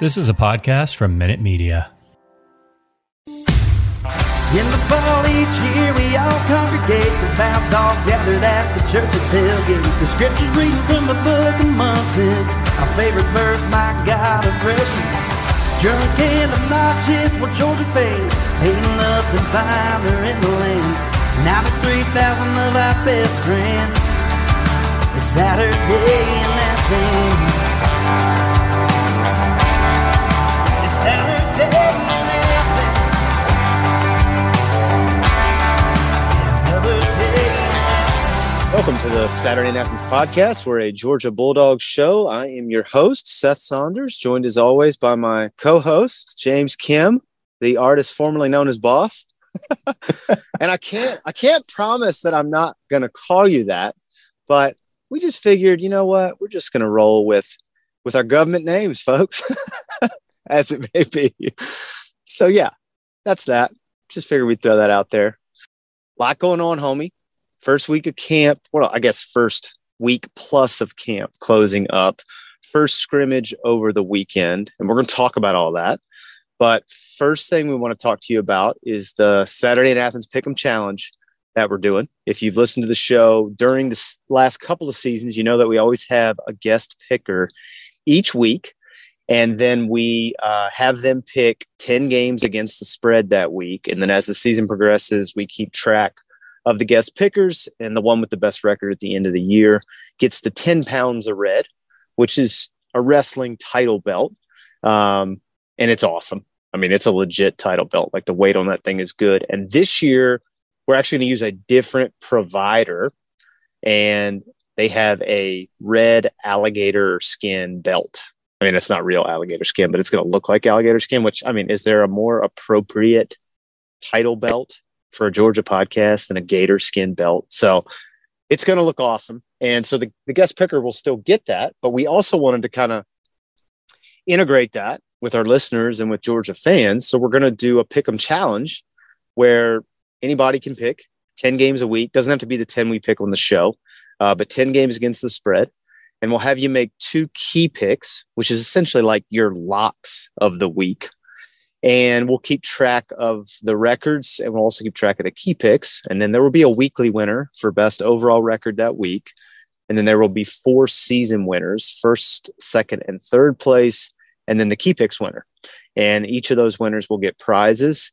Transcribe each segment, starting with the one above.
This is a podcast from Minute Media. In the fall each year we all congregate The vows all gathered at the tailgate The scriptures reading from the book of Munson Our favorite verse, my God, a freshman Drunk and obnoxious, Georgia Ain't nothing finer in the land. Now the 3,000 of our best friends It's Saturday Athens Welcome to the Saturday in Athens podcast. We're a Georgia Bulldogs show. I am your host, Seth Saunders, joined as always by my co host, James Kim, the artist formerly known as Boss. and I can't I can't promise that I'm not gonna call you that, but we just figured, you know what, we're just gonna roll with with our government names, folks, as it may be. So yeah, that's that. Just figured we'd throw that out there. A lot going on, homie first week of camp well i guess first week plus of camp closing up. First scrimmage over the weekend and we're going to talk about all that. But first thing we want to talk to you about is the saturday in athens pick'em challenge that we're doing. If you've listened to the show during the last couple of seasons you know that we always have a guest picker each week and then we uh, have them pick 10 games against the spread that week. And then as the season progresses we keep track of the guest pickers, and the one with the best record at the end of the year gets the 10 pounds of red, which is a wrestling title belt. Um, and it's awesome. I mean, it's a legit title belt. Like the weight on that thing is good. And this year, we're actually going to use a different provider, and they have a red alligator skin belt. I mean, it's not real alligator skin, but it's going to look like alligator skin, which, I mean, is there a more appropriate title belt for a Georgia podcast and a gator skin belt. So it's going to look awesome. And so the, the guest picker will still get that, but we also wanted to kind of integrate that with our listeners and with Georgia fans. So we're going to do a pick 'em challenge where anybody can pick 10 games a week. Doesn't have to be the 10 we pick on the show, uh, but 10 games against the spread. And we'll have you make two key picks, which is essentially like your locks of the week and we'll keep track of the records and we'll also keep track of the key picks. And then there will be a weekly winner for best overall record that week. And then there will be four season winners first second and third place and then the key picks winner. And each of those winners will get prizes.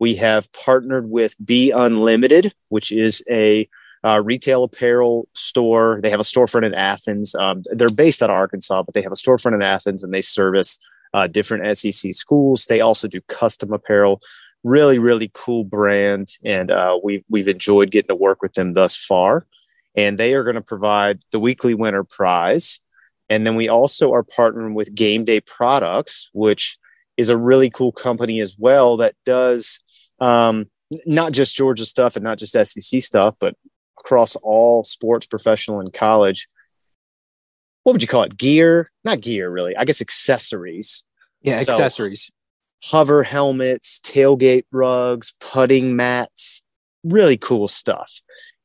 We have partnered with be unlimited which is a uh, retail apparel store. They have a storefront in athens. Um, they're based out of arkansas but they have a storefront in athens and they service uh, different SEC schools. They also do custom apparel. Really, really cool brand, and uh, we've we've enjoyed getting to work with them thus far. And they are going to provide the weekly winner prize, and then we also are partnering with Game Day Products, which is a really cool company as well that does um, not just Georgia stuff and not just SEC stuff, but across all sports, professional and college what would you call it? Gear? Not gear, really. I guess accessories. Yeah, So, accessories. hover helmets, tailgate rugs, putting mats, really cool stuff.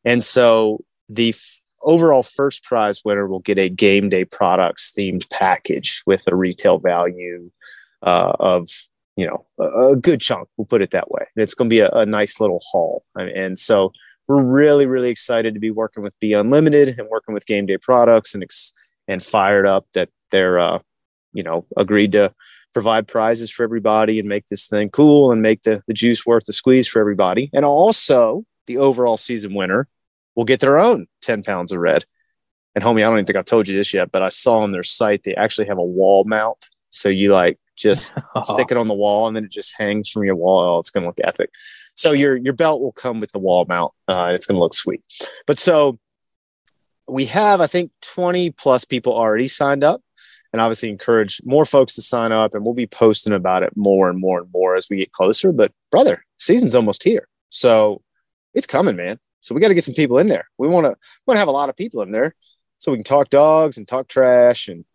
And so the f- overall first prize winner will get a game day products themed package with a retail value uh, of you know a, a, good chunk. We'll put it that way. And it's going to be a, a, nice little haul. And, and, so we're really really excited to be working with Be Unlimited and working with Game Day Products and ex- and fired up that they're uh, you know agreed to provide prizes for everybody and make this thing cool and make the, the juice worth the squeeze for everybody. And also, the overall season winner will get their own 10 pounds of red. And homie, I don't even think I've told you this yet, but I saw on their site they actually have a wall mount. So you like just stick it on the wall and then it just hangs from your wall. Oh, it's gonna look epic. So your your belt will come with the wall mount. Uh, it's gonna look sweet. But so we have, I think, 20 plus people already signed up and obviously encourage more folks to sign up and we'll be posting about it more and more and more as we get closer. But brother season's almost here. So it's coming man. So we got to get some people in there. We want to want to have a lot of people in there so we can talk dogs and talk trash and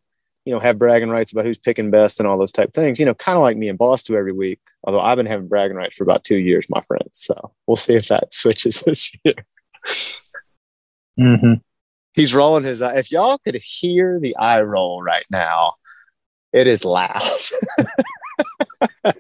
you know have bragging rights about who's picking best and all those type things you know kind of like me and boss do every week although i've been having bragging rights for about two years my friends so we'll see if that switches this year. Mm-hmm he's rolling his eye. If y'all could hear the eye roll right now, it is loud.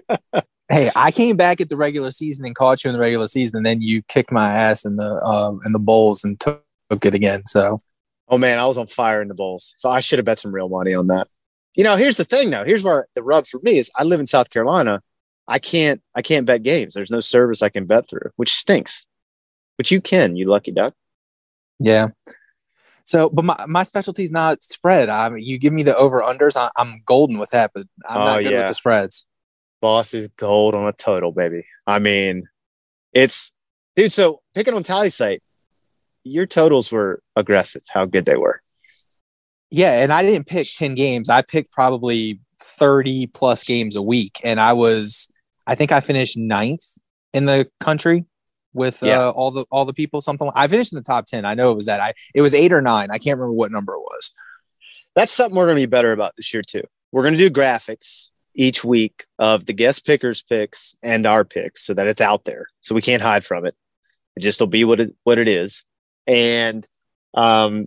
hey, I came back at the regular season and caught you in the regular season, and then you kicked my ass in the uh, in the bowls and took, it again. So, oh man, I was on fire in the bowls. So I should have bet some real money on that. You know, here's the thing though. Here's where the rub for me is. I live in South Carolina. I can't I can't bet games. There's no service I can bet through, which stinks. But you can, you lucky duck. Yeah. So, but my, my specialty is not spread. I mean, you give me the over unders, I, am golden with that, but I'm oh, not good yeah. with the spreads. Boss is gold on a total, baby. I mean, it's dude. So picking on TallySight, your totals were aggressive. How good they were. Yeah, and I didn't pick ten games. I picked probably thirty plus games a week, and I was, I think I finished ninth in the country with yeah. uh, all the all the people. Something like, I finished in the top ten. I know it was that. I it was eight or nine. I can't remember what number it was. That's something we're going to be better about this year too. We're going to do graphics each week of the guest pickers picks and our picks so that it's out there so we can't hide from it it just will be what it what it is and um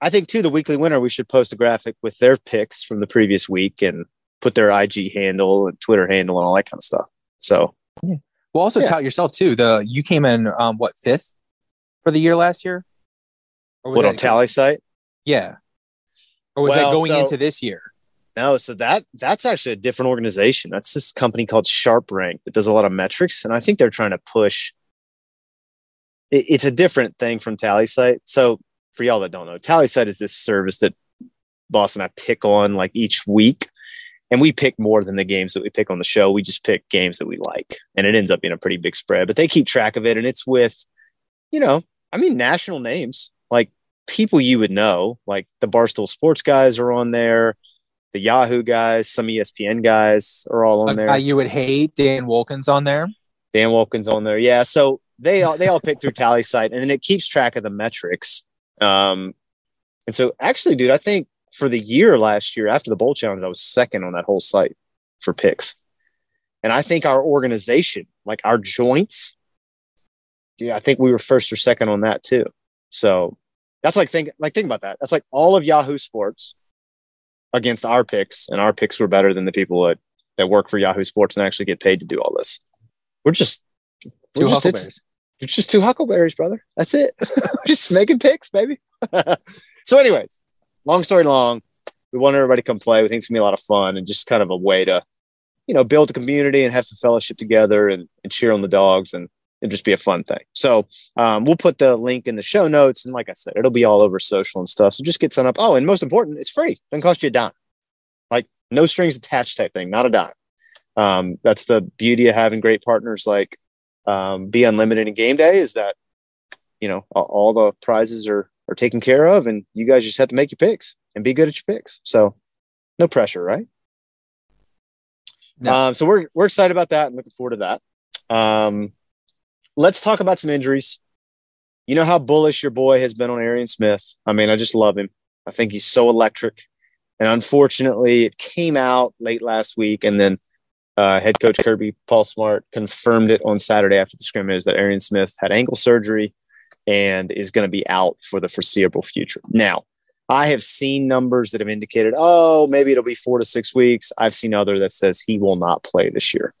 i think too the weekly winner we should post a graphic with their picks from the previous week and put their ig handle and twitter handle and all that kind of stuff so yeah. Well, also yeah. tout yourself too. The you came in um, what fifth for the year last year? Or what on TallySight? Yeah. Or was well, that going so, into this year? No, so that that's actually a different organization. That's this company called Sharp Rank that does a lot of metrics, and I think they're trying to push. It, it's a different thing from TallySight. So for y'all that don't know, TallySight is this service that Boss and I pick on like each week and we pick more than the games that we pick on the show. We just pick games that we like, and it ends up being a pretty big spread. But they keep track of it, and it's with, you know, I mean, national names like people you would know, like the Barstool Sports guys are on there, the Yahoo guys, some ESPN guys are all on there. you would hate Dan Wolken on there. Dan Wolken on there, yeah. So they all they all pick through TallySight, and then it keeps track of the metrics. Um, and so actually, dude, I think for the year last year after the bowl challenge, I was second on that whole site for picks. And I think our organization, like our joints, yeah, I think we were first or second on that too. So that's like think like think about that. That's like all of Yahoo Sports against our picks, and our picks were better than the people that that work for Yahoo Sports and actually get paid to do all this. We're just we're two just, huckleberries. It's, just two huckleberries, brother. That's it. just making picks, baby. so, anyways, long story long, we want everybody to come play. We think it's gonna be a lot of fun and just kind of a way to, you know, build a community and have some fellowship together and, and cheer on the dogs and and just be a fun thing. So um, we'll put the link in the show notes. And like I said, it'll be all over social and stuff. So just get signed up. Oh, and most important, it's free. Doesn't cost you a dime. Like no strings attached type thing, not a dime. Um, that's the beauty of having great partners like um, Be Unlimited and Game Day is that, you know, all the prizes are are taken care of, and you guys just have to make your picks and be good at your picks. So no pressure, right? No. Um, so we're we're excited about that and looking forward to that. Um, let's talk about some injuries. You know how bullish your boy has been on Arian Smith. I mean, I just love him. I think he's so electric. And unfortunately, it came out late last week, and then uh, head coach Kirby Paul Smart confirmed it on Saturday after the scrimmage that Arian Smith had ankle surgery and is going to be out for the foreseeable future. Now, I have seen numbers that have indicated, oh, maybe it'll be four to six weeks. I've seen other that says he will not play this year.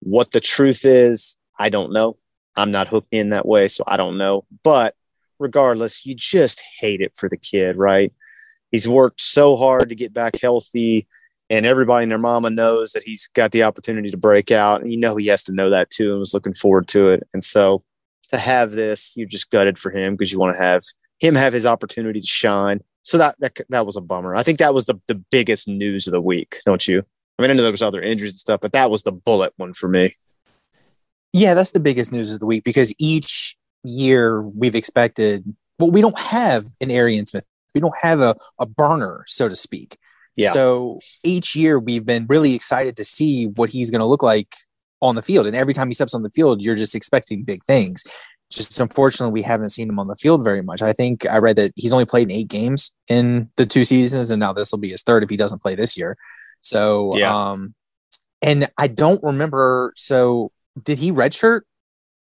What the truth is, I don't know. I'm not hooked in that way, so I don't know. But regardless, you just hate it for the kid, right? He's worked so hard to get back healthy, and everybody and their mama knows that he's got the opportunity to break out. And you know he has to know that too and was looking forward to it. And so to have this, you're just gutted for him because you want to have him have his opportunity to shine. So that, that that was a bummer. I think that was the, the biggest news of the week, don't you? I mean, I know there was other injuries and stuff, but that was the bullet one for me. Yeah, that's the biggest news of the week because each year we've expected. Well, we don't have an Arian Smith. We don't have a, a burner, so to speak. Yeah. So each year we've been really excited to see what he's going to look like on the field. And every time he steps on the field, you're just expecting big things. Just unfortunately, we haven't seen him on the field very much. I think I read that he's only played in eight games in the two seasons, and now this will be his third if he doesn't play this year. So, yeah. um, and I don't remember. So, did he redshirt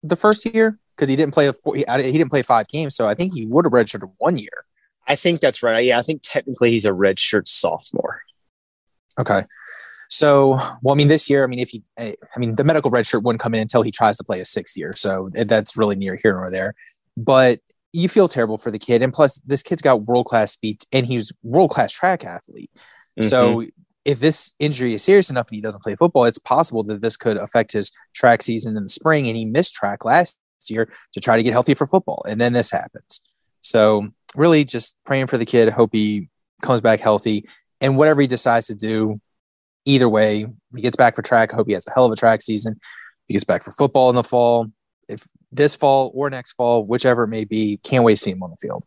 the first year? Because he didn't play a four, he, he didn't play five games, so I think he would have redshirted one year. I think that's right. Yeah, I think technically he's a redshirt sophomore. Okay. So, well, I mean, this year, I mean, if he, I mean, the medical redshirt wouldn't come in until he tries to play a sixth year. So that's really near here or there. But you feel terrible for the kid. And plus, this kid's got world class speed and he's world class track athlete. Mm-hmm. So if this injury is serious enough and he doesn't play football, it's possible that this could affect his track season in the spring. And he missed track last year to try to get healthy for football. And then this happens. So really just praying for the kid. Hope he comes back healthy and whatever he decides to do. Either way, if he gets back for track, I hope he has a hell of a track season. If he gets back for football in the fall, if this fall or next fall, whichever it may be, can't wait to see him on the field.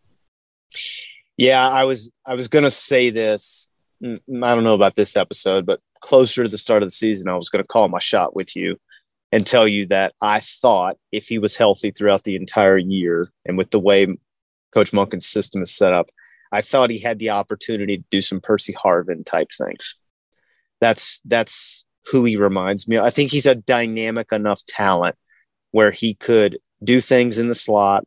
Yeah, I was I was gonna say this mm, I don't know about this episode, but closer to the start of the season, I was going to call my shot with you and tell you that I thought if he was healthy throughout the entire year and with the way Coach Monken's system is set up, I thought he had the opportunity to do some Percy Harvin type things. That's that's who he reminds me. Of. I think he's a dynamic enough talent where he could do things in the slot,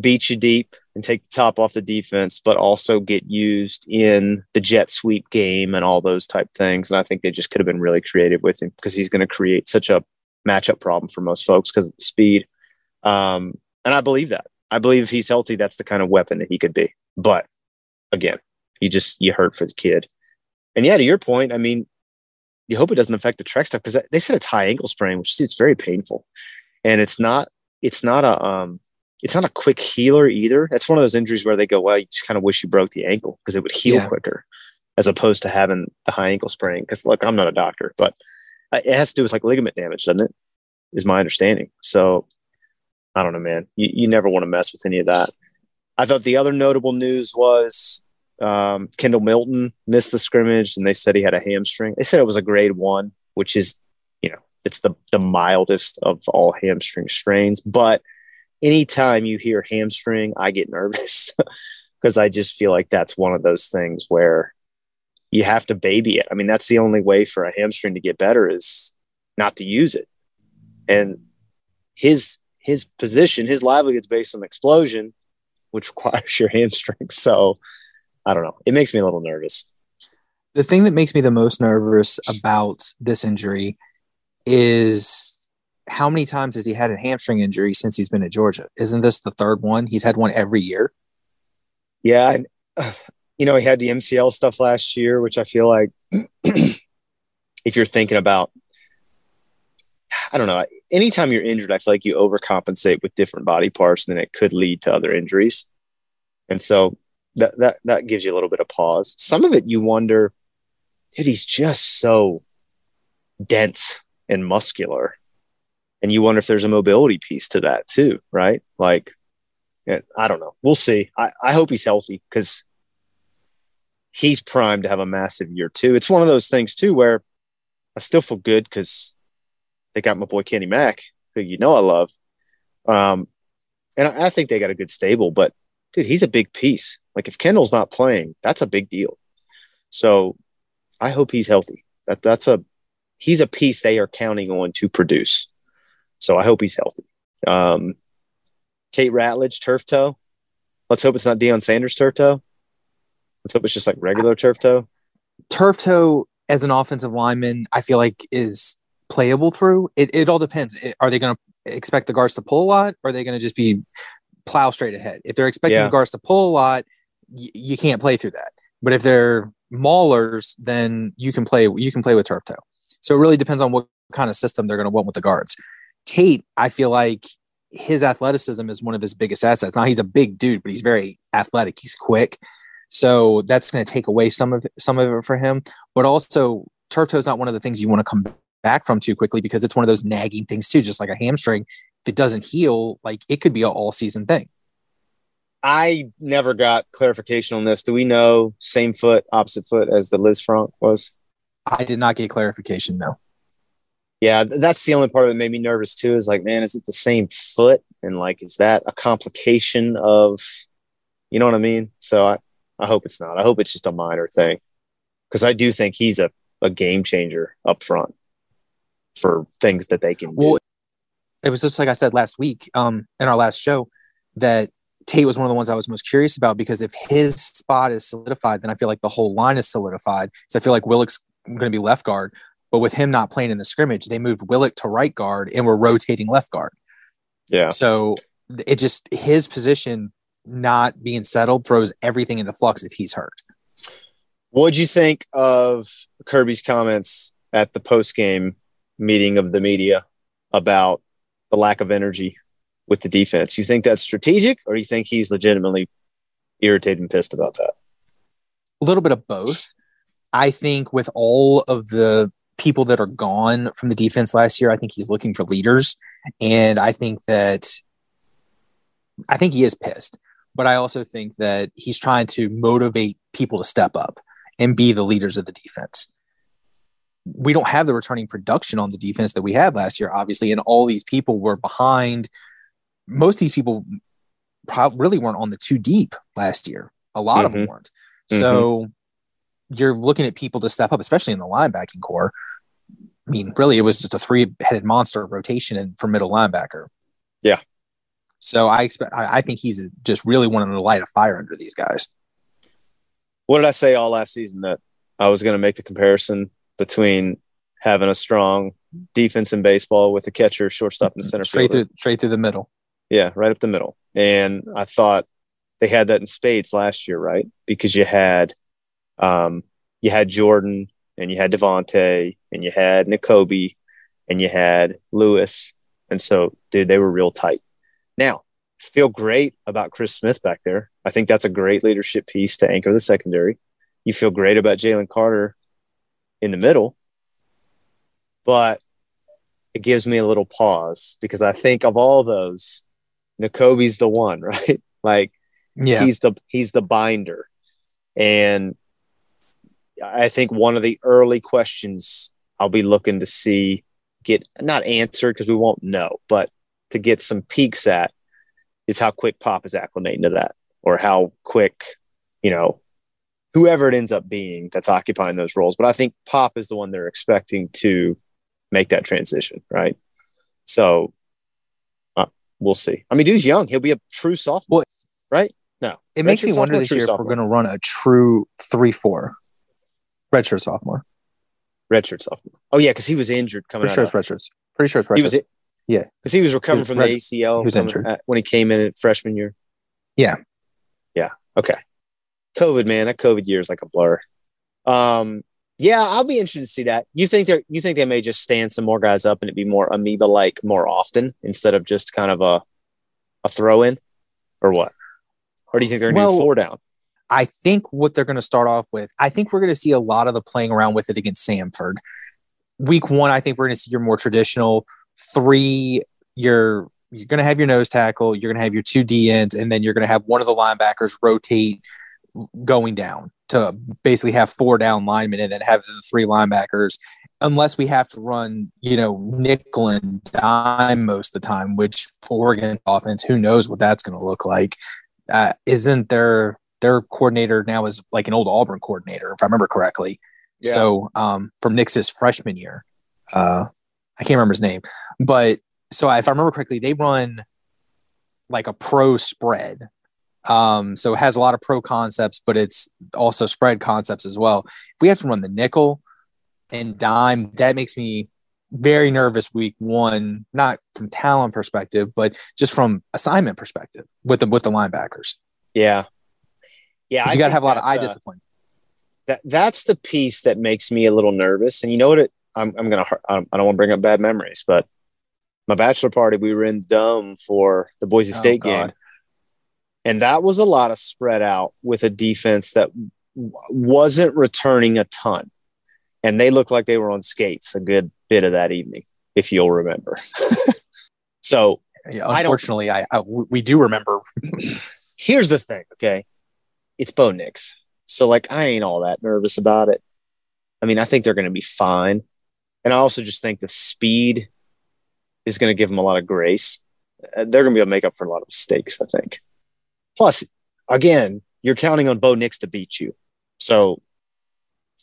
beat you deep and take the top off the defense, but also get used in the jet sweep game and all those type things. And I think they just could have been really creative with him because he's going to create such a matchup problem for most folks because of the speed. Um, and I believe that. I believe if he's healthy, that's the kind of weapon that he could be. But again, you just you hurt for the kid. And yeah, to your point, I mean, you hope it doesn't affect the trek stuff because they said it's high ankle sprain, which is very painful, and it's not it's not a um it's not a quick healer either. It's one of those injuries where they go, well, you just kind of wish you broke the ankle because it would heal yeah. quicker as opposed to having the high ankle sprain. Because look, I'm not a doctor, but it has to do with like ligament damage, doesn't it? Is my understanding. So I don't know, man. You, you never want to mess with any of that. I thought the other notable news was um, Kendall Milton missed the scrimmage and they said he had a hamstring. They said it was a grade one, which is, you know, it's the, the mildest of all hamstring strains, but anytime you hear hamstring, I get nervous because I just feel like that's one of those things where you have to baby it. I mean, that's the only way for a hamstring to get better is not to use it. And his his position, his livelihood's based on explosion, which requires your hamstring. So I don't know. It makes me a little nervous. The thing that makes me the most nervous about this injury is how many times has he had a hamstring injury since he's been at Georgia? Isn't this the third one? He's had one every year. Yeah, and uh, you know he had the MCL stuff last year, which I feel like if you're thinking about, I don't know, anytime you're injured, I feel like you overcompensate with different body parts, and then it could lead to other injuries. And so that that that gives you a little bit of pause. Some of it you wonder, dude, he's just so dense and muscular and you wonder if there's a mobility piece to that too, right? Like, I don't know. We'll see. I, I hope he's healthy because he's primed to have a massive year too. It's one of those things too where I still feel good because they got my boy Kenny Mack, who you know I love. Um, and I, I think they got a good stable, but dude, he's a big piece. Like if Kendall's not playing, that's a big deal. So I hope he's healthy. That that's a he's a piece they are counting on to produce. So I hope he's healthy. Um, Tate Ratledge, turf toe. Let's hope it's not Deion Sanders turf toe. Let's hope it's just like regular turf toe. Turf toe as an offensive lineman, I feel like is playable through. It, it all depends. Are they going to expect the guards to pull a lot? Or are they going to just be plow straight ahead? If they're expecting Yeah. the guards to pull a lot, you can't play through that. But if they're maulers, then you can play. You can play with turf toe. So it really depends on what kind of system they're going to want with the guards. Tate, I feel like his athleticism is one of his biggest assets. Now he's a big dude, but he's very athletic. He's quick, so that's going to take away some of some of it for him. But also, turf toe is not one of the things you want to come back from too quickly because it's one of those nagging things too. Just like a hamstring, if it doesn't heal, like it could be an all season thing. I never got clarification on this. Do we know same foot, opposite foot as the Liz Frank was? I did not get clarification. No, Yeah, that's the only part that made me nervous too. Is like, man, is it the same foot? And like, is that a complication of, you know what I mean? So I, I hope it's not. I hope it's just a minor thing, because I do think he's a, a game changer up front for things that they can do. It was just like I said last week, um, in our last show, that Tate was one of the ones I was most curious about because if his spot is solidified, then I feel like the whole line is solidified. So I feel like Willick's going to be left guard, but with him not playing in the scrimmage, they moved Willick to right guard and we're rotating left guard. yeah, So it just his position not being settled throws everything into flux if he's hurt. What'd you think of Kirby's comments at the post game meeting of the media about the lack of energy with the defense? You think that's strategic, or do you think he's legitimately irritated and pissed about that? a little bit of both. I think with all of the people that are gone from the defense last year, I think he's looking for leaders. And I think that I think he is pissed, but I also think that he's trying to motivate people to step up and be the leaders of the defense. We don't have the returning production on the defense that we had last year, obviously, and all these people were behind. Most of these people probably really weren't on the two deep last year. A lot of them Mhm. weren't. So you're looking at people to step up, especially in the linebacking core. I mean, really, it was just a three-headed monster rotation in, for middle linebacker. Yeah. So I expect, I, I think he's just really wanting to light a fire under these guys. What did I say all last season that I was going to make the comparison between having a strong defense in baseball with a catcher, shortstop, and center straight fielder? through, straight through the middle. Yeah, right up the middle. And I thought they had that in spades last year, right? Because you had um you had Jordan and you had Devonte and you had Nakobe and you had Lewis. And so dude, they were real tight. Now, feel great about Chris Smith back there. I think that's a great leadership piece to anchor the secondary. You feel great about Jalen Carter in the middle, but it gives me a little pause because I think of all those, Nakobe's the one, right? Like Yeah. he's the he's the binder. And I think one of the early questions I'll be looking to see get not answered because we won't know, but to get some peeks at is how quick Pop is acclimating to that, or how quick, you know, whoever it ends up being that's occupying those roles. But I think Pop is the one they're expecting to make that transition, right? So we'll see. I mean, dude's young; he'll be a true sophomore, Well, right? No, It makes me wonder this year if we're going to run a true 3 4. Redshirt sophomore. redshirt sophomore. Oh yeah, because he was injured coming Pretty sure out. it's redshirts. Pretty sure it's redshirts. He was Yeah. because he was recovering was from red- the ACL he was injured. at- when he came in at freshman year. Yeah. Yeah. Okay. COVID, man, that COVID year is like a blur. Um, yeah, I'll be interested to see that. You think they you think they may just stand some more guys up and it be more amoeba like more often instead of just kind of a a throw in, or what? Or do you think they're gonna Well, do four down? I think what they're going to start off with, I think we're going to see a lot of the playing around with it against Samford. Week one, I think we're going to see your more traditional three. You're you're going to have your nose tackle, you're going to have your two D ends, and then you're going to have one of the linebackers rotate going down to basically have four down linemen and then have the three linebackers. Unless we have to run, you know, nickel and dime most of the time, which for Oregon offense, who knows what that's going to look like. Uh, isn't their their coordinator now is like an old Auburn coordinator, if I remember correctly. Yeah. So um, from Nix's freshman year. uh, I can't remember his name, but so if I remember correctly, they run like a pro spread. Um, so it has a lot of pro concepts, but it's also spread concepts as well. If we have to run the nickel and dime, that makes me very nervous week one, not from talent perspective, but just from assignment perspective with the with the linebackers. Yeah. Yeah. You got to have a lot of eye uh, discipline. That that's the piece that makes me a little nervous. And you know what? It, I'm I'm gonna I don't want to bring up bad memories, but my bachelor party, we were in the dome for the Boise oh, State game. And that was a lot of spread out with a defense that wasn't returning a ton. And they looked like they were on skates a good bit of that evening, if you'll remember. so, yeah, unfortunately, I, I, we do remember. here's the thing, okay? It's Bo Nix. So, like, I ain't all that nervous about it. I mean, I think they're going to be fine. And I also just think the speed is going to give them a lot of grace. Uh, they're going to be able to make up for a lot of mistakes, I think. Plus, again, you're counting on Bo Nix to beat you. So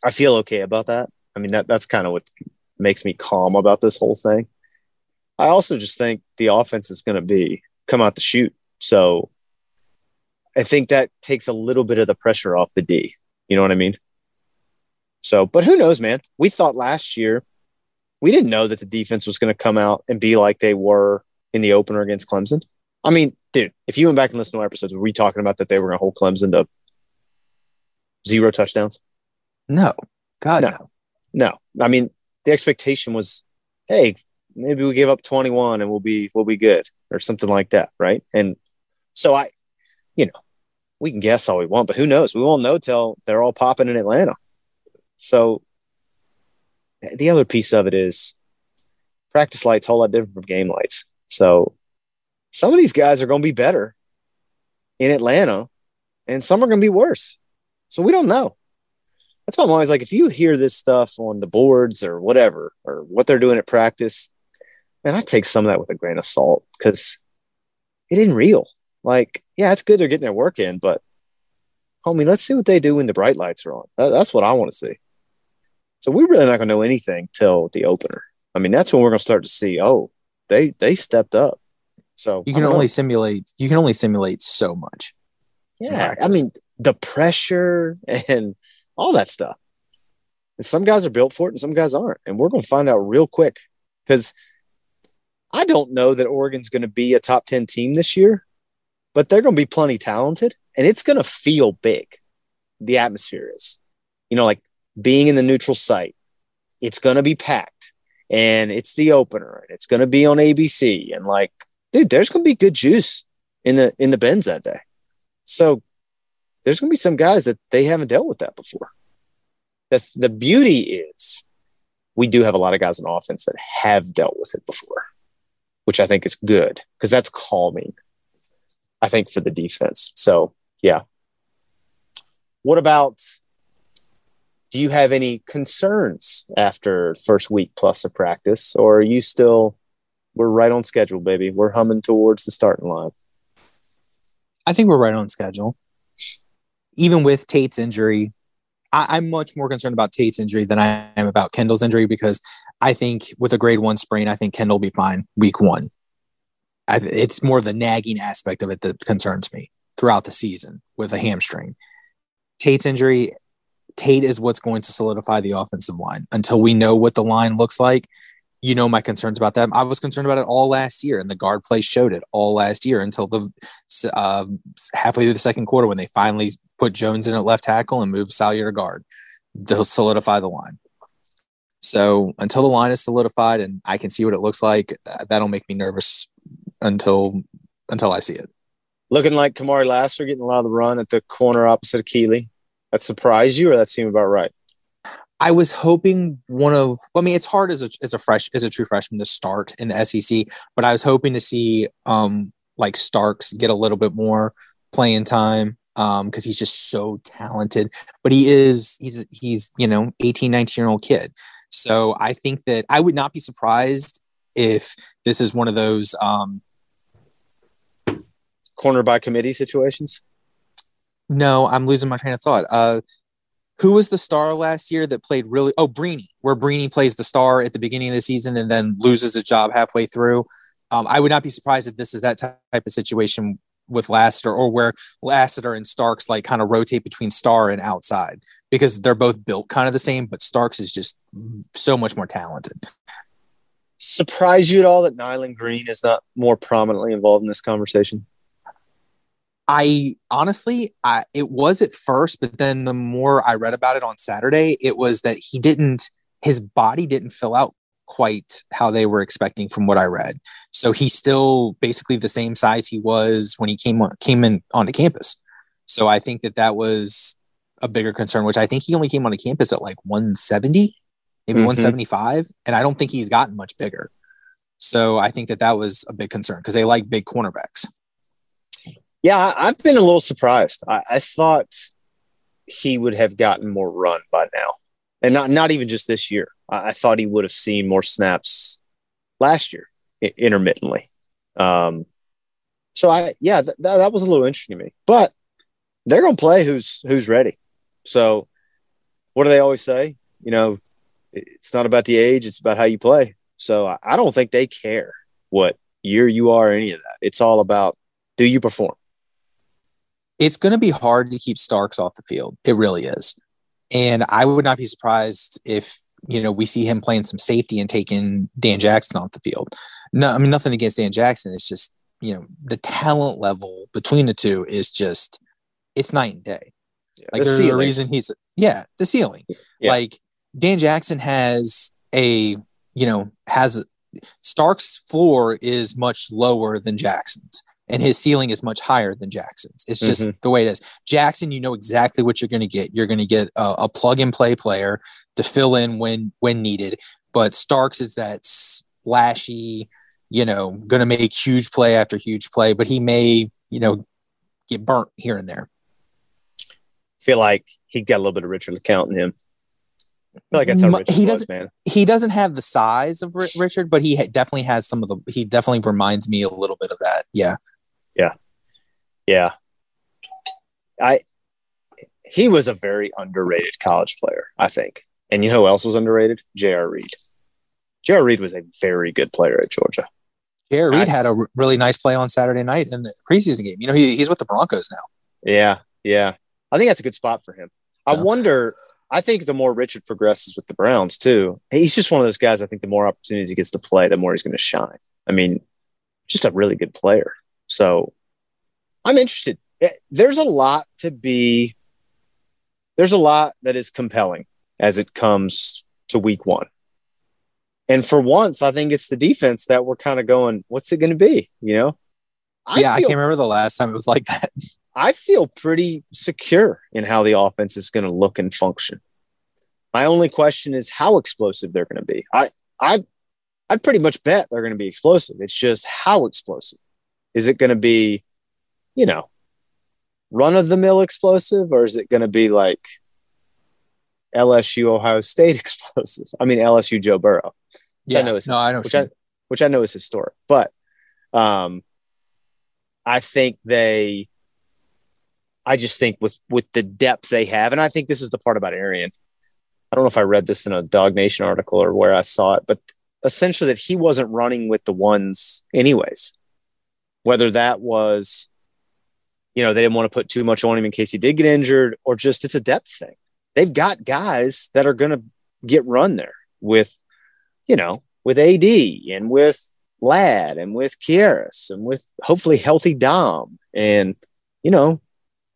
I feel okay about that. I mean, that that's kind of what makes me calm about this whole thing. I also just think the offense is going to be come out to shoot. So I think that takes a little bit of the pressure off the D. You know what I mean? So, but who knows, man? We thought last year we didn't know that the defense was going to come out and be like they were in the opener against Clemson. I mean, dude, if you went back and listened to our episodes, were we talking about that they were going to hold Clemson to zero touchdowns? No, God, no. no, no. I mean, the expectation was, hey, maybe we give up 21 and we'll be we'll be good or something like that, right? And so I, you know, we can guess all we want, but who knows? We won't know till they're all popping in Atlanta. So the other piece of it is practice lights a whole lot different from game lights. So some of these guys are going to be better in Atlanta and some are going to be worse. So we don't know. That's why I'm always like, if you hear this stuff on the boards or whatever, or what they're doing at practice, then I take some of that with a grain of salt because it isn't real. Like, yeah, it's good they're getting their work in, but homie, let's see what they do when the bright lights are on. That's what I want to see. So we're really not going to know anything till the opener. I mean, that's when we're going to start to see, oh, they they stepped up. So you can only know. simulate you can only simulate so much. Yeah, I mean the pressure and all that stuff. And some guys are built for it, and some guys aren't, and we're going to find out real quick because I don't know that Oregon's going to be a top ten team this year, but they're going to be plenty talented, and it's going to feel big. The atmosphere is, you know, like being in the neutral site. It's going to be packed and it's the opener and it's going to be on ABC and like dude there's going to be good juice in the in the bins that day. So there's going to be some guys that they haven't dealt with that before. The the beauty is we do have a lot of guys in offense that have dealt with it before, which I think is good because that's calming. I think for the defense. So, yeah. What about do you have any concerns after first week plus of practice or are you still we're right on schedule baby. We're humming towards the starting line. I think we're right on schedule. Even with tate's injury I, am much more concerned about tate's injury than i am about kendall's injury because i think with a grade one sprain i think kendall will be fine week one. I, it's more the nagging aspect of it that concerns me throughout the season with a hamstring. Tate's injury Tate is what's going to solidify the offensive line. Until we know what the line looks like. You know my concerns about that. I was concerned about it all last year, and the guard play showed it all last year until the uh, halfway through the second quarter when they finally put Jones in at left tackle and moved Salyer to guard. They'll solidify the line. So until the line is solidified and I can see what it looks like, that'll make me nervous until until I see it. Looking like Kamari Lassiter getting a lot of the run at the corner opposite of Kelee that surprised you, or that seemed about right? I was hoping one of. I mean, it's hard as a as a fresh as a true freshman to start in the SEC, but I was hoping to see um like Starks get a little bit more playing time um because he's just so talented. But he is he's he's you know 18, 19 year old kid. So I think that I would not be surprised if this is one of those um corner by committee situations. No, I'm losing my train of thought. Uh, who was the star last year that played really? Oh, Brini, where Brini plays the star at the beginning of the season and then loses his job halfway through. Um, I would not be surprised if this is that type of situation with Lassiter or where Lassiter and Starks like kind of rotate between star and outside because they're both built kind of the same, but Starks is just so much more talented. Surprise you at all that Nyland Green is not more prominently involved in this conversation? I honestly, I, it was at first, but then the more I read about it on Saturday, it was that he didn't, his body didn't fill out quite how they were expecting from what I read. So he's still basically the same size he was when he came on, came in onto campus. So I think that that was a bigger concern, which I think he only came onto campus at like 170, maybe mm-hmm. 175, and I don't think he's gotten much bigger. So I think that that was a big concern because they like big cornerbacks. Yeah, I've been a little surprised. I, I, thought he would have gotten more run by now, and not not even just this year. I, I thought he would have seen more snaps last year I- intermittently. Um, so I yeah, th- th- that was a little interesting to me. But they're to play who's who's ready. So what do they always say? You know, it's not about the age; it's about how you play. So I, I don't think they care what year you are, or any of that. It's all about do you perform it's going to be hard to keep Starks off the field. It really is. And I would not be surprised if, you know, we see him playing some safety and taking Dan Jackson off the field. No, I mean, nothing against Dan Jackson. It's just, you know, the talent level between the two is just, it's night and day. Yeah, like, the there's a reason he's, yeah, the ceiling. Yeah. Like, Dan Jackson has a, you know, has Stark's floor is much lower than Jackson's and his ceiling is much higher than Jackson's. It's just mm-hmm. the way it is. Jackson, you know exactly what you're going to get. You're going to get a, a, plug and play player to fill in when when needed. But Starks is that splashy, you know, going to make huge play after huge play, but he may, you know, get burnt here and there. feel like he got a little bit of Richard LeCounte in him. I feel like that's how Richard he was, doesn't, man. He doesn't have the size of Richard, but he definitely has some of the. He definitely reminds me a little bit of that. Yeah. Yeah. Yeah. I he was a very underrated college player, I think. And you know who else was underrated? J.R. Reed. J.R. Reed was a very good player at Georgia. J.R. Reed I, had a really nice play on Saturday night in the preseason game. You know, he, he's with the Broncos now. Yeah, yeah. I think that's a good spot for him. I wonder. I think the more Richard progresses with the Browns too, he's just one of those guys. I think the more opportunities he gets to play, the more he's going to shine. I mean, just a really good player. So I'm interested. Eh, there's a lot to be, there's a lot that is compelling as it comes to week one. And for once, I think it's the defense that we're kind of going, what's it going to be? You know? I yeah, feel, I can't remember the last time it was like that. I feel pretty secure in how the offense is going to look and function. My only question is how explosive they're going to be. I, I, I'd pretty much bet they're going to be explosive. It's just how explosive. Is it going to be, you know, run of the mill explosive, or is it going to be like LSU Ohio State explosive? I mean LSU Joe Burrow, which yeah, I know is no, I know which I, which I know is historic, but um, I think they. I just think with with the depth they have, and I think this is the part about Arian. I don't know if I read this in a DawgNation article or where I saw it, but essentially that he wasn't running with the ones anyways whether that was, you know, they didn't want to put too much on him in case he did get injured, or just it's a depth thing. They've got guys that are going to get run there with, you know, with AD and with Ladd and with Kearis and with hopefully healthy Dom. And, you know,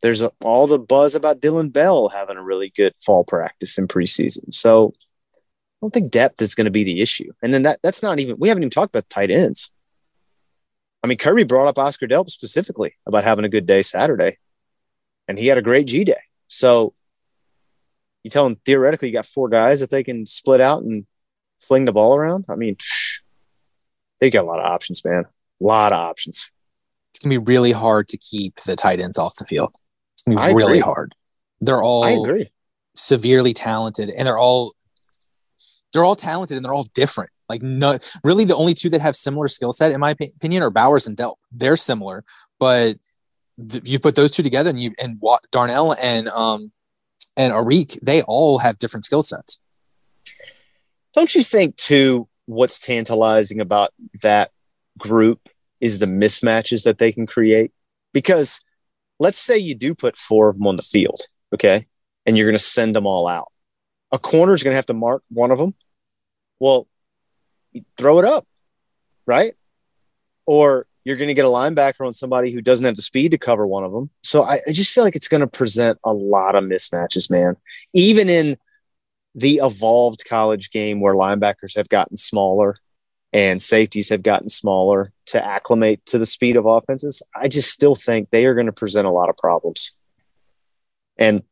there's a, all the buzz about Dillon Bell having a really good fall practice in preseason. So I don't think depth is going to be the issue. And then that that's not even we haven't even talked about tight ends. I mean, Kirby brought up Oscar Delp specifically about having a good day Saturday, and he had a great G day. So you tell him theoretically you got four guys that they can split out and fling the ball around. I mean, they got a lot of options, man. A lot of options. It's gonna be really hard to keep the tight ends off the field. It's gonna be I really agree. hard. They're all I agree. severely talented, and they're all they're all talented and they're all different. Like no, really, the only two that have similar skill set, in my opinion, are Bowers and Delp. They're similar, but th- you put those two together, and you and Darnell and um, and Arik, they all have different skill sets. Don't you think too? What's tantalizing about that group is the mismatches that they can create. Because let's say you do put four of them on the field, okay, and you're going to send them all out. A corner is going to have to mark one of them. Well, throw it up, right? Or you're going to get a linebacker on somebody who doesn't have the speed to cover one of them. So I, I just feel like it's going to present a lot of mismatches, man. Even in the evolved college game where linebackers have gotten smaller and safeties have gotten smaller to acclimate to the speed of offenses, I just still think they are going to present a lot of problems. And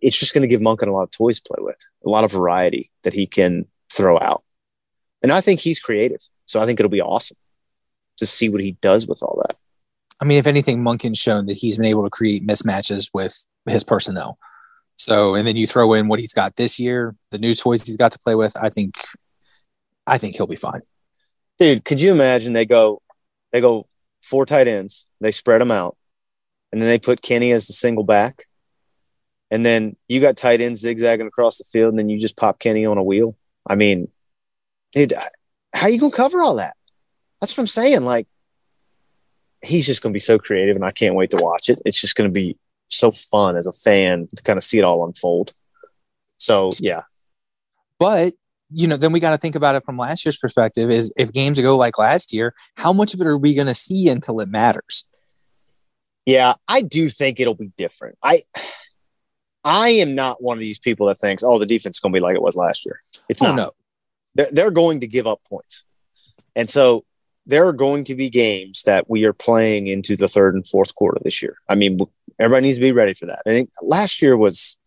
it's just going to give Monken a lot of toys to play with, a lot of variety that he can throw out. And I think he's creative. So I think it'll be awesome to see what he does with all that. I mean, if anything, Monken's shown that he's been able to create mismatches with his personnel. So, and then you throw in what he's got this year, the new toys he's got to play with. I think, I think he'll be fine dude, could you imagine they go, they go four tight ends, they spread them out, and then they put Kenny as the single back, and then you got tight ends zigzagging across the field, and then you just pop Kenny on a wheel. I mean, dude, how you gonna cover all that? That's what I'm saying. Like, he's just gonna be so creative, and I can't wait to watch it. It's just gonna be so fun as a fan to kind of see it all unfold. So yeah. But you know, then we got to think about it from last year's perspective is if games go like last year, how much of it are we going to see until it matters? Yeah, I do think it'll be different. I I am not one of these people that thinks, oh, the defense is going to be like it was last year. It's oh, not. No. They're, they're going to give up points. And so there are going to be games that we are playing into the third and fourth quarter this year. I mean, everybody needs to be ready for that. I think last year was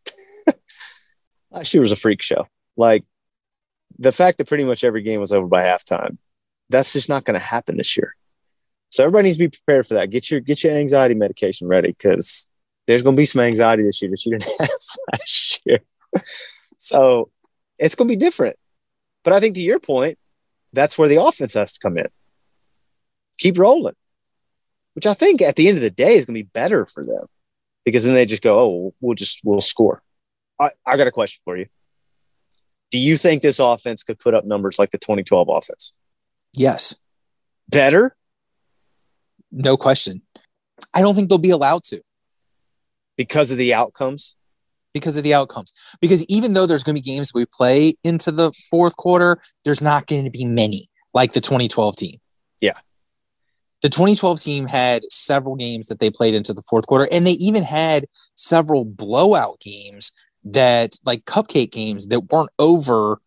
last year was a freak show. Like the fact that pretty much every game was over by halftime, that's just not going to happen this year. So everybody needs to be prepared for that. Get your get your anxiety medication ready because there's going to be some anxiety this year that you didn't have last year. so it's going to be different. But I think to your point, that's where the offense has to come in. Keep rolling, which I think at the end of the day is going to be better for them because then they just go, oh, we'll just we'll score. I, I got a question for you. Do you think this offense could put up numbers like the 2012 offense? Yes. Better? No question. I don't think they'll be allowed to. Because of the outcomes? Because of the outcomes. Because even though there's going to be games we play into the fourth quarter, there's not going to be many like the 2012 team. Yeah. The 2012 team had several games that they played into the fourth quarter, and they even had several blowout games that like cupcake games that weren't over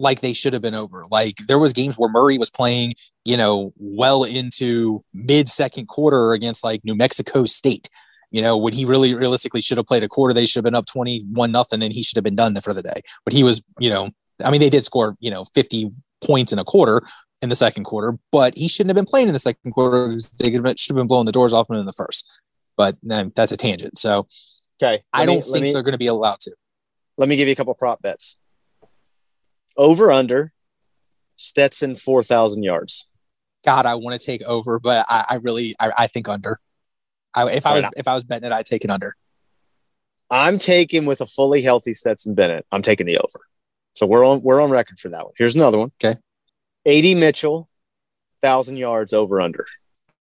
like they should have been over. Like there was games where Murray was playing, you know, well into mid second quarter against like New Mexico State. You know, when he really realistically should have played a quarter, they should have been up 21 nothing and he should have been done for the day. But he was, you know, I mean, they did score, you know, 50 points in a quarter in the second quarter, but he shouldn't have been playing in the second quarter. They should have been blowing the doors off him in the first. But um, that's a tangent. So Okay. I don't think me, they're going to be allowed to. Let me give you a couple prop bets. Over under Stetson 4,000 yards. God, I want to take over, but I, I really, I, I, think under. I, if I was, if I was betting it, I'd take it under. I'm taking with a fully healthy Stetson Bennett. I'm taking the over. So we're on, we're on record for that one. Here's another one. Okay. AD Mitchell, thousand yards over under.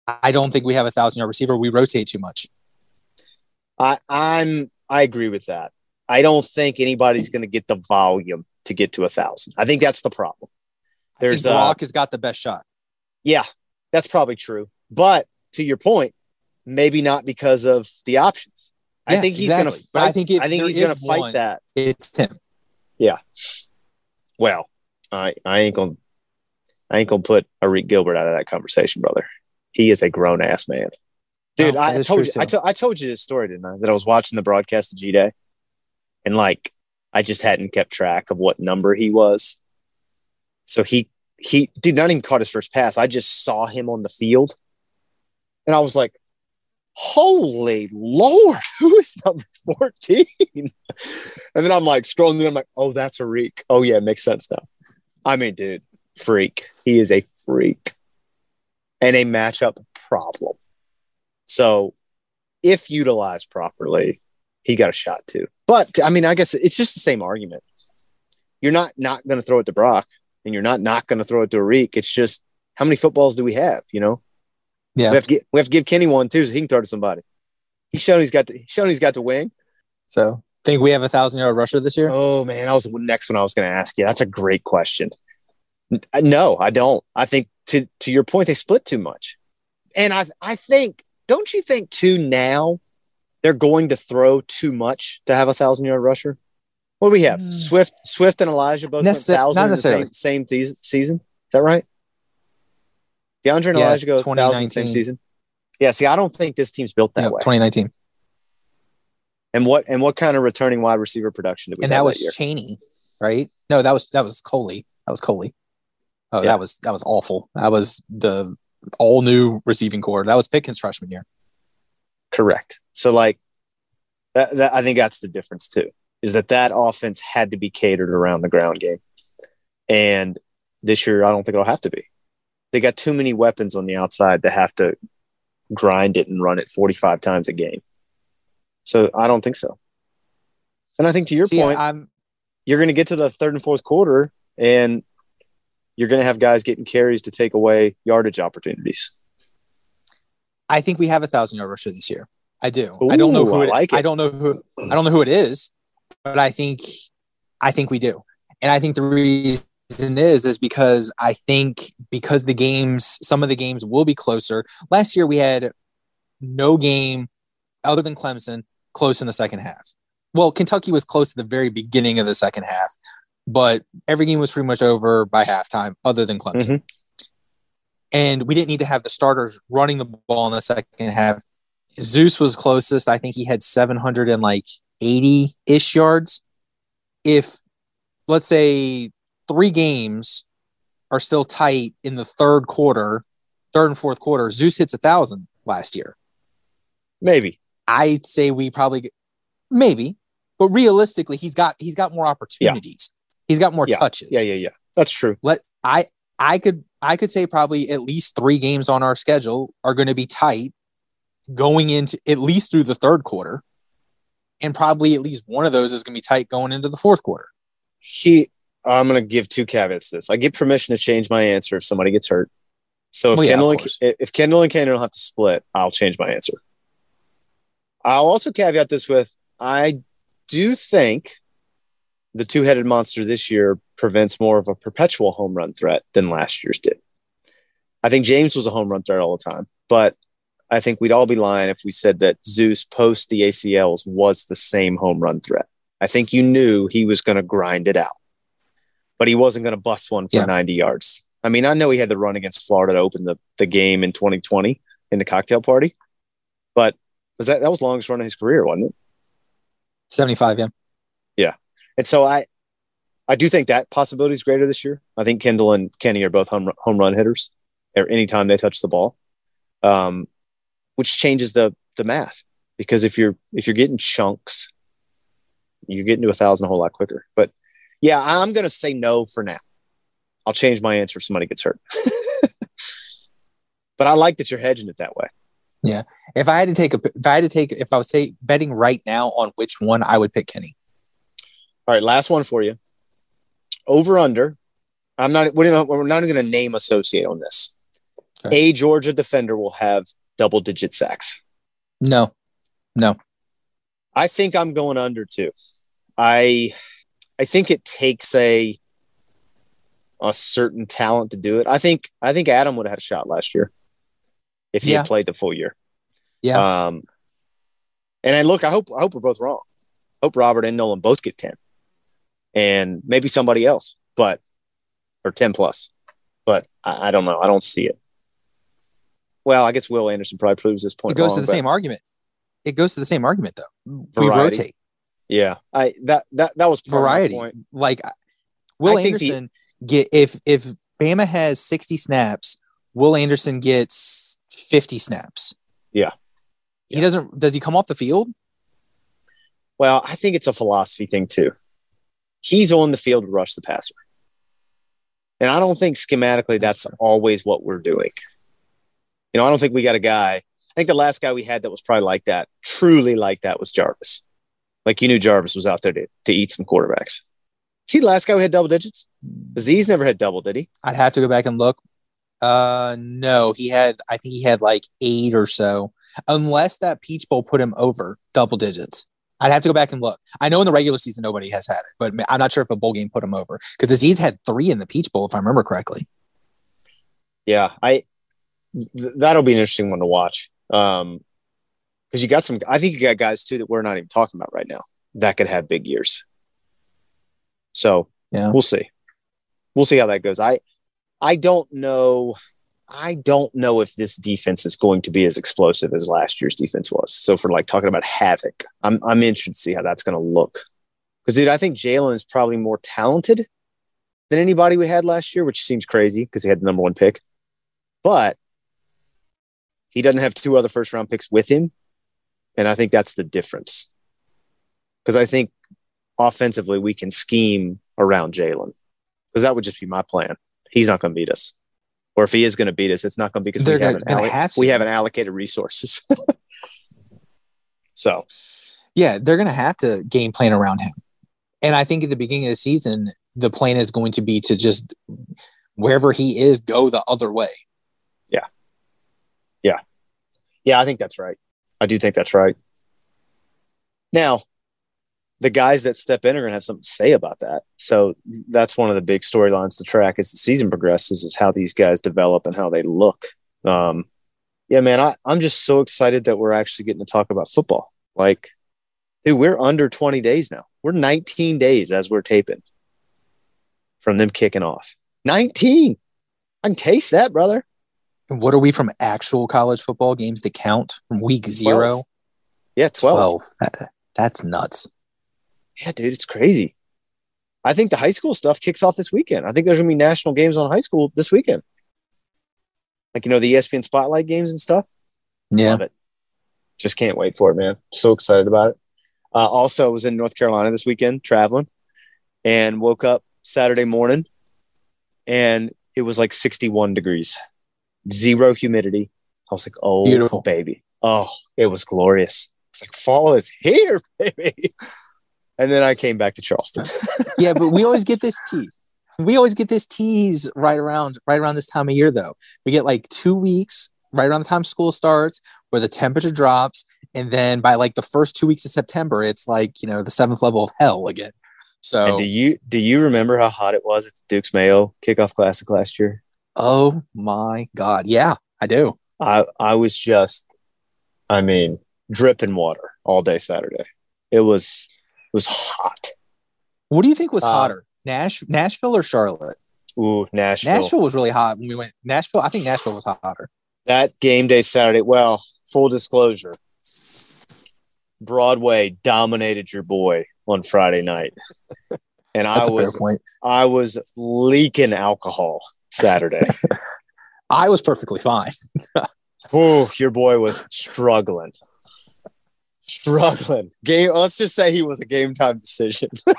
I don't think we have a thousand yard receiver. We rotate too much. I, I'm I agree with that. I don't think anybody's going to get the volume to get to a thousand. I think that's the problem. There's Brock uh, has got the best shot. Yeah, that's probably true. But to your point, maybe not because of the options. Yeah, I think he's exactly. going to. I think I think he's going to fight one, that. It's him. Yeah. Well, I I ain't gonna I ain't gonna put Arik Gilbert out of that conversation, brother. He is a grown ass man. Dude, oh, I, told you, I, to, I told you this story, didn't I? That I was watching the broadcast of G Day, and like I just hadn't kept track of what number he was. So he he dude not even caught his first pass. I just saw him on the field, and I was like, "Holy Lord, who is number 14? and then I'm like scrolling through. I'm like, "Oh, that's Arik. Oh yeah, it makes sense now." I mean, dude, freak. He is a freak and a matchup problem. So, if utilized properly, he got a shot too. But I mean, I guess it's just the same argument. You're not not going to throw it to Brock, and you're not not going to throw it to Arik. It's just how many footballs do we have? You know, Yeah. we have to get, we have to give Kenny one too, so he can throw to somebody. He's shown he's got the, he's shown he's got the wing. So think we have a thousand yard rusher this year? Oh man, that was the next one I was going to ask you. That's a great question. No, I don't. I think to to your point, they split too much, and I I think don't you think too now they're going to throw too much to have a thousand yard rusher? What do we have? Mm. Swift, Swift, and Elijah both went thousand not in the necessarily. same, same these- season. Is that right? D'Andre and Yeah, Elijah go thousand the same 2019. season. Yeah. See, I don't think this team's built that Yeah, way. 2019. And what and what kind of returning wide receiver production did we have? and that was year? Chaney, right? No, that was that was Coley. That was Coley. Oh, Yeah. that was that was awful. That was the all new receiving core. That was Pickens' freshman year. Correct. So like that, that I think that's the difference too. Is that that offense had to be catered around the ground game, and this year I don't think it'll have to be. They got too many weapons on the outside to have to grind it and run it forty five times a game. So I don't think so. And I think to your See, point, I'm you're going to get to the third and fourth quarter, and you're going to have guys getting carries to take away yardage opportunities. I think we have a thousand yard rusher this year. I do. I don't know who I it, like it. I don't know who I don't know who it is, but I think I think we do. And I think the reason is is because I think because the games some of the games will be closer. Last year we had no game other than Clemson close in the second half. Well, Kentucky was close at the very beginning of the second half, but every game was pretty much over by halftime other than Clemson mm-hmm. and we didn't need to have the starters running the ball in the second half. Zeus was closest. I think he had 700 and like 80 ish yards. If let's say three games are still tight in the third quarter, third and fourth quarter, Zeus hits a thousand last year. Maybe. I'd say we probably get- maybe, but realistically, he's got he's got more opportunities. He's got more Yeah. touches Yeah, yeah, yeah. That's true. let I I could I could say probably at least three games on our schedule are going to be tight going into at least through the third quarter, and probably at least one of those is going to be tight going into the fourth quarter. he I'm going to give two caveats to this. I get permission to change my answer if somebody gets hurt. So if Well, yeah, Kendall and, if Kendall and Kane don't have to split, I'll change my answer. I'll also caveat this with I do think the two-headed monster this year prevents more of a perpetual home run threat than last year's did. I think James was a home run threat all the time, but I think we'd all be lying if we said that Zeus post the ACLs was the same home run threat. I think you knew he was going to grind it out, but he wasn't going to bust one for Yeah. 90 yards. I mean, I know he had the run against Florida to open the, the game in 2020 in the cocktail party, but was that that was the longest run of his career, wasn't it? Seventy five, yeah. Yeah. And so I, I do think that possibility is greater this year. I think Kendall and Kenny are both home, home run hitters or anytime they touch the ball, um, which changes the the math because if you're if you're getting chunks, you're getting to a thousand a whole lot quicker. But yeah, I'm gonna say no for now. I'll change my answer if somebody gets hurt. but I like that you're hedging it that way. Yeah. If I had to take a, if I had to take, if I was ta- betting right now on which one, I would pick Kenny. All right, last one for you. Over under. I'm not. We're not, we're not going to name associate on this. Okay. A Georgia defender will have double digit sacks. No, no. I think I'm going under too. I I think it takes a a certain talent to do it. I think I think Adam would have had a shot last year if he Yeah. had played the full year. Yeah. Um, and I look, I hope I hope we're both wrong. hope Robert and Nolan both get ten, and maybe somebody else, but or ten plus. But I, I don't know. I don't see it. Well, I guess Will Anderson probably proves this point. It goes wrong, to the same argument. It goes to the same argument though. We rotate Yeah, I that that that was part of my variety. point. Like Will I the- Anderson get if if Bama has sixty snaps, Will Anderson gets fifty snaps. Yeah. He doesn't. Does he come off the field? Well, I think it's a philosophy thing too. He's on the field to rush the passer. And I don't think schematically that's, That's always what we're doing. You know, I don't think we got a guy. I think the last guy we had that was probably like that, truly like that, was Jarvis. Like you knew Jarvis was out there to, to eat some quarterbacks. Is he the last guy who had double digits? Aziz never had double, did he? I'd have to go back and look. Uh, no, he had. I think he had like eight or so, unless that Peach Bowl put him over double digits. I'd have to go back and look. I know in the regular season nobody has had it, but I'm not sure if a bowl game put him over because Aziz had three in the Peach Bowl, if I remember correctly. Yeah, I th- that'll be an interesting one to watch. Um, because you got some. I think you got guys too that we're not even talking about right now that could have big years. So Yeah. we'll see. We'll see how that goes. I I don't know. I don't know if this defense is going to be as explosive as last year's defense was. So for like talking about havoc, I'm I'm interested to see how that's going to look. Because dude, I think Jalen is probably more talented than anybody we had last year, which seems crazy because he had the number one pick. But he doesn't have two other first round picks with him. And I think that's the difference. Because I think offensively we can scheme around Jalen. Because that would just be my plan. He's not going to beat us. Or if he is going to beat us, it's not going to be because They're we, haven't gonna alloc- have we haven't allocated resources. so Yeah, they're going to have to game plan around him. And I think at the beginning of the season, the plan is going to be to just wherever he is, go the other way. Yeah. Yeah. Yeah, I think that's right. I do think that's right. Now, the guys that step in are going to have something to say about that. So that's one of the big storylines to track as the season progresses is how these guys develop and how they look. Um, yeah, man, I, I'm just so excited that we're actually getting to talk about football. Like, dude, we're under 20 days now. We're 19 days as we're taping from them kicking off. 19. I can taste that, brother. What are we from actual college football games that count from week zero? Yeah, 12. 12. That- that's nuts. Yeah, dude, it's crazy. I think the high school stuff kicks off this weekend. I think there's gonna be national games on high school this weekend. Like you know the ESPN Spotlight games and stuff. Yeah. Love it. Just can't wait for it, man. So excited about it. Uh, also, was in North Carolina this weekend traveling, and woke up Saturday morning, and it was like 61 degrees, zero humidity. I was like, oh, Beautiful. baby. Oh, it was glorious. It's like fall is here, baby. And then I came back to Charleston. yeah, but we always get this tease. We always get this tease right around right around this time of year though. We get like 2 weeks right around the time school starts where the temperature drops and then by like the first 2 weeks of September it's like, you know, the seventh level of hell again. So And do you do you remember how hot it was at the Duke's Mayo kickoff classic last year? Oh my god. Yeah, I do. I I was just, I mean, dripping water all day Saturday. It was it was hot. What do you think was Uh, hotter? Nash Nashville or Charlotte? Ooh, Nashville. Nashville was really hot when we went. Nashville, I think Nashville was hotter. That game day Saturday. Well, full disclosure, Broadway dominated your boy on Friday night, and I was. I was leaking alcohol Saturday. I was perfectly fine. Ooh, your boy was struggling. Struggling. Game. Let's just say he was a game time decision.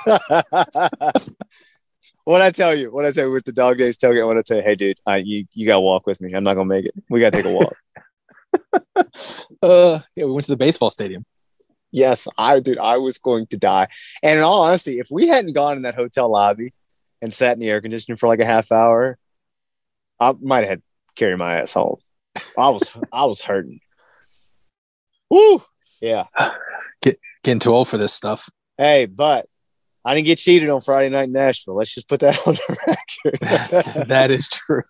what I tell you, what I tell you with the dog days tailgate, what I tell you, hey dude, I, you you gotta walk with me. I'm not gonna make it. We gotta take a walk. Uh, yeah, we went to the baseball stadium. yes, I dude, I was going to die. And in all honesty, if we hadn't gone in that hotel lobby and sat in the air conditioning for like a half hour, I might have had to carry my ass home. I was I was hurting. Woo! Yeah. Getting too old for this stuff. Hey, but I didn't get cheated on Friday night in Nashville. Let's just put that on the record. that is true.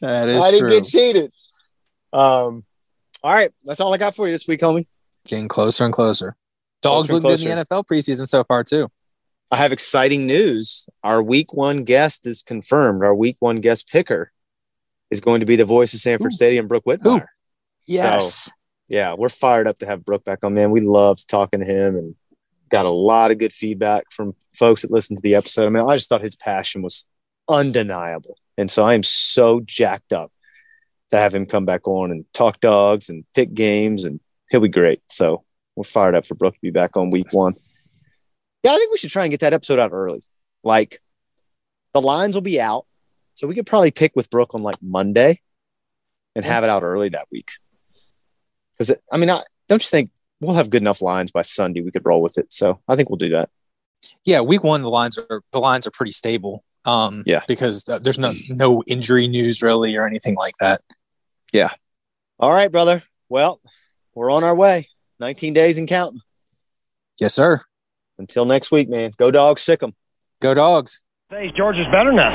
That is true. I didn't true. get cheated. Um, all right, that's all I got for you this week, homie. Getting closer and closer. Dogs Closer look good in the NFL preseason so far too. I have exciting news. Our week one guest is confirmed. Our week one guest picker is going to be the voice of Sanford Ooh. Stadium, Brooke Whitmire. Yes. Yeah, we're fired up to have Brooke back on, man. We loved talking to him and got a lot of good feedback from folks that listened to the episode. I mean, I just thought his passion was undeniable. And so I am so jacked up to have him come back on and talk dogs and pick games, and he'll be great. So we're fired up for Brooke to be back on week one. Yeah, I think we should try and get that episode out early. Like the lines will be out. So we could probably pick with Brooke on like Monday and have it out early that week. Because I mean, I, don't you think we'll have good enough lines by Sunday. We could roll with it. So I think we'll do that. Yeah, week one the lines are the lines are pretty stable. Um, Yeah. because uh, there's no no injury news really or anything like that. Yeah. All right, brother. Well, we're on our way. 19 days and counting. Yes, sir. Until next week, man. Go Dawgs, sic 'em. Go Dawgs. Hey, George is better now.